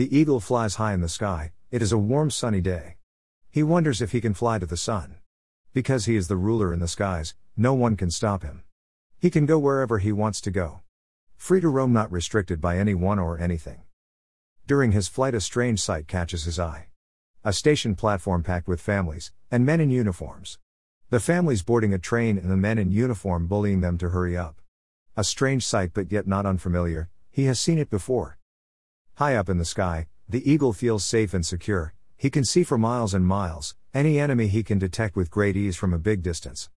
The eagle flies high in the sky, it is a warm sunny day. He wonders if he can fly to the sun. Because he is the ruler in the skies, no one can stop him. He can go wherever he wants to go. Free to roam, not restricted by anyone or anything. During his flight, a strange sight catches his eye. A station platform packed with families, and men in uniforms. The families boarding a train and the men in uniform bullying them to hurry up. A strange sight, but yet not unfamiliar, he has seen it before. High up in the sky, the eagle feels safe and secure, he can see for miles and miles, any enemy he can detect with great ease from a big distance.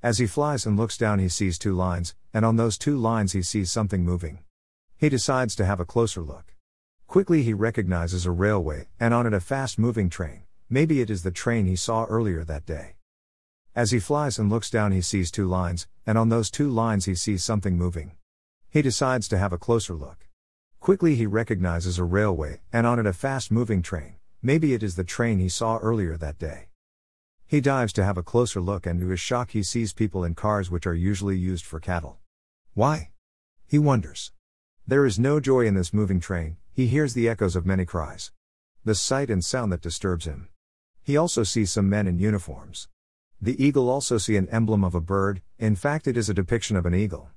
As he flies and looks down, he sees two lines, and on those two lines, he sees something moving. He decides to have a closer look. Quickly, he recognizes a railway, and on it, a fast moving train. Maybe it is the train he saw earlier that day. As he flies and looks down, he sees two lines, and on those two lines, he sees something moving. He decides to have a closer look. Quickly, he recognizes a railway, and on it, a fast moving train. Maybe it is the train he saw earlier that day. He dives to have a closer look, and to his shock, he sees people in cars which are usually used for cattle. Why? He wonders. There is no joy in this moving train, he hears the echoes of many cries. The sight and sound that disturbs him. He also sees some men in uniforms. The eagle also see an emblem of a bird, in fact, it is a depiction of an eagle.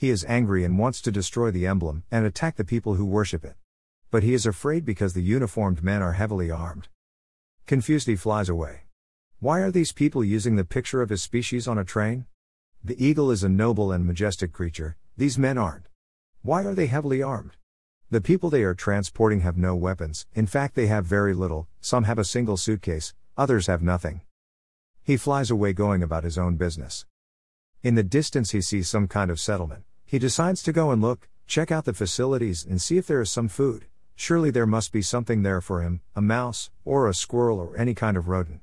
He is angry and wants to destroy the emblem and attack the people who worship it. But he is afraid because the uniformed men are heavily armed. Confused, he flies away. Why are these people using the picture of his species on a train? The eagle is a noble and majestic creature, these men aren't. Why are they heavily armed? The people they are transporting have no weapons, in fact, they have very little, some have a single suitcase, others have nothing. He flies away going about his own business. In the distance, he sees some kind of settlement. He decides to go and look, check out the facilities, and see if there is some food. Surely there must be something there for him a mouse, or a squirrel, or any kind of rodent.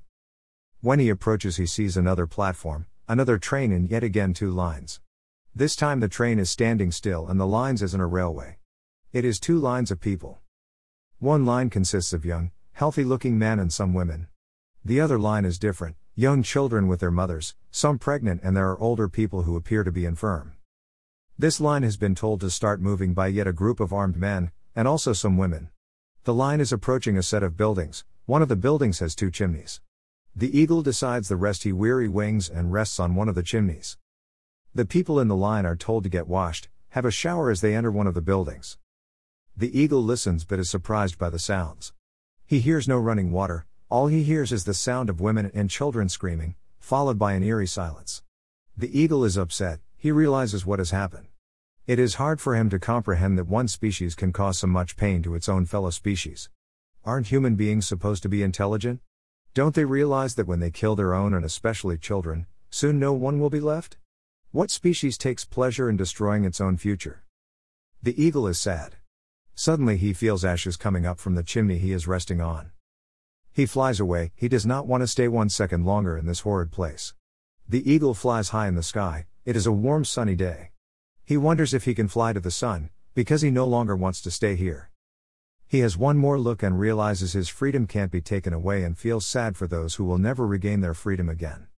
When he approaches, he sees another platform, another train, and yet again two lines. This time the train is standing still and the lines isn't a railway. It is two lines of people. One line consists of young, healthy looking men and some women. The other line is different young children with their mothers, some pregnant, and there are older people who appear to be infirm. This line has been told to start moving by yet a group of armed men, and also some women. The line is approaching a set of buildings, one of the buildings has two chimneys. The eagle decides the rest he weary wings and rests on one of the chimneys. The people in the line are told to get washed, have a shower as they enter one of the buildings. The eagle listens but is surprised by the sounds. He hears no running water, all he hears is the sound of women and children screaming, followed by an eerie silence. The eagle is upset, he realizes what has happened. It is hard for him to comprehend that one species can cause so much pain to its own fellow species. Aren't human beings supposed to be intelligent? Don't they realize that when they kill their own and especially children, soon no one will be left? What species takes pleasure in destroying its own future? The eagle is sad. Suddenly he feels ashes coming up from the chimney he is resting on. He flies away, he does not want to stay one second longer in this horrid place. The eagle flies high in the sky, it is a warm sunny day. He wonders if he can fly to the sun, because he no longer wants to stay here. He has one more look and realizes his freedom can't be taken away and feels sad for those who will never regain their freedom again.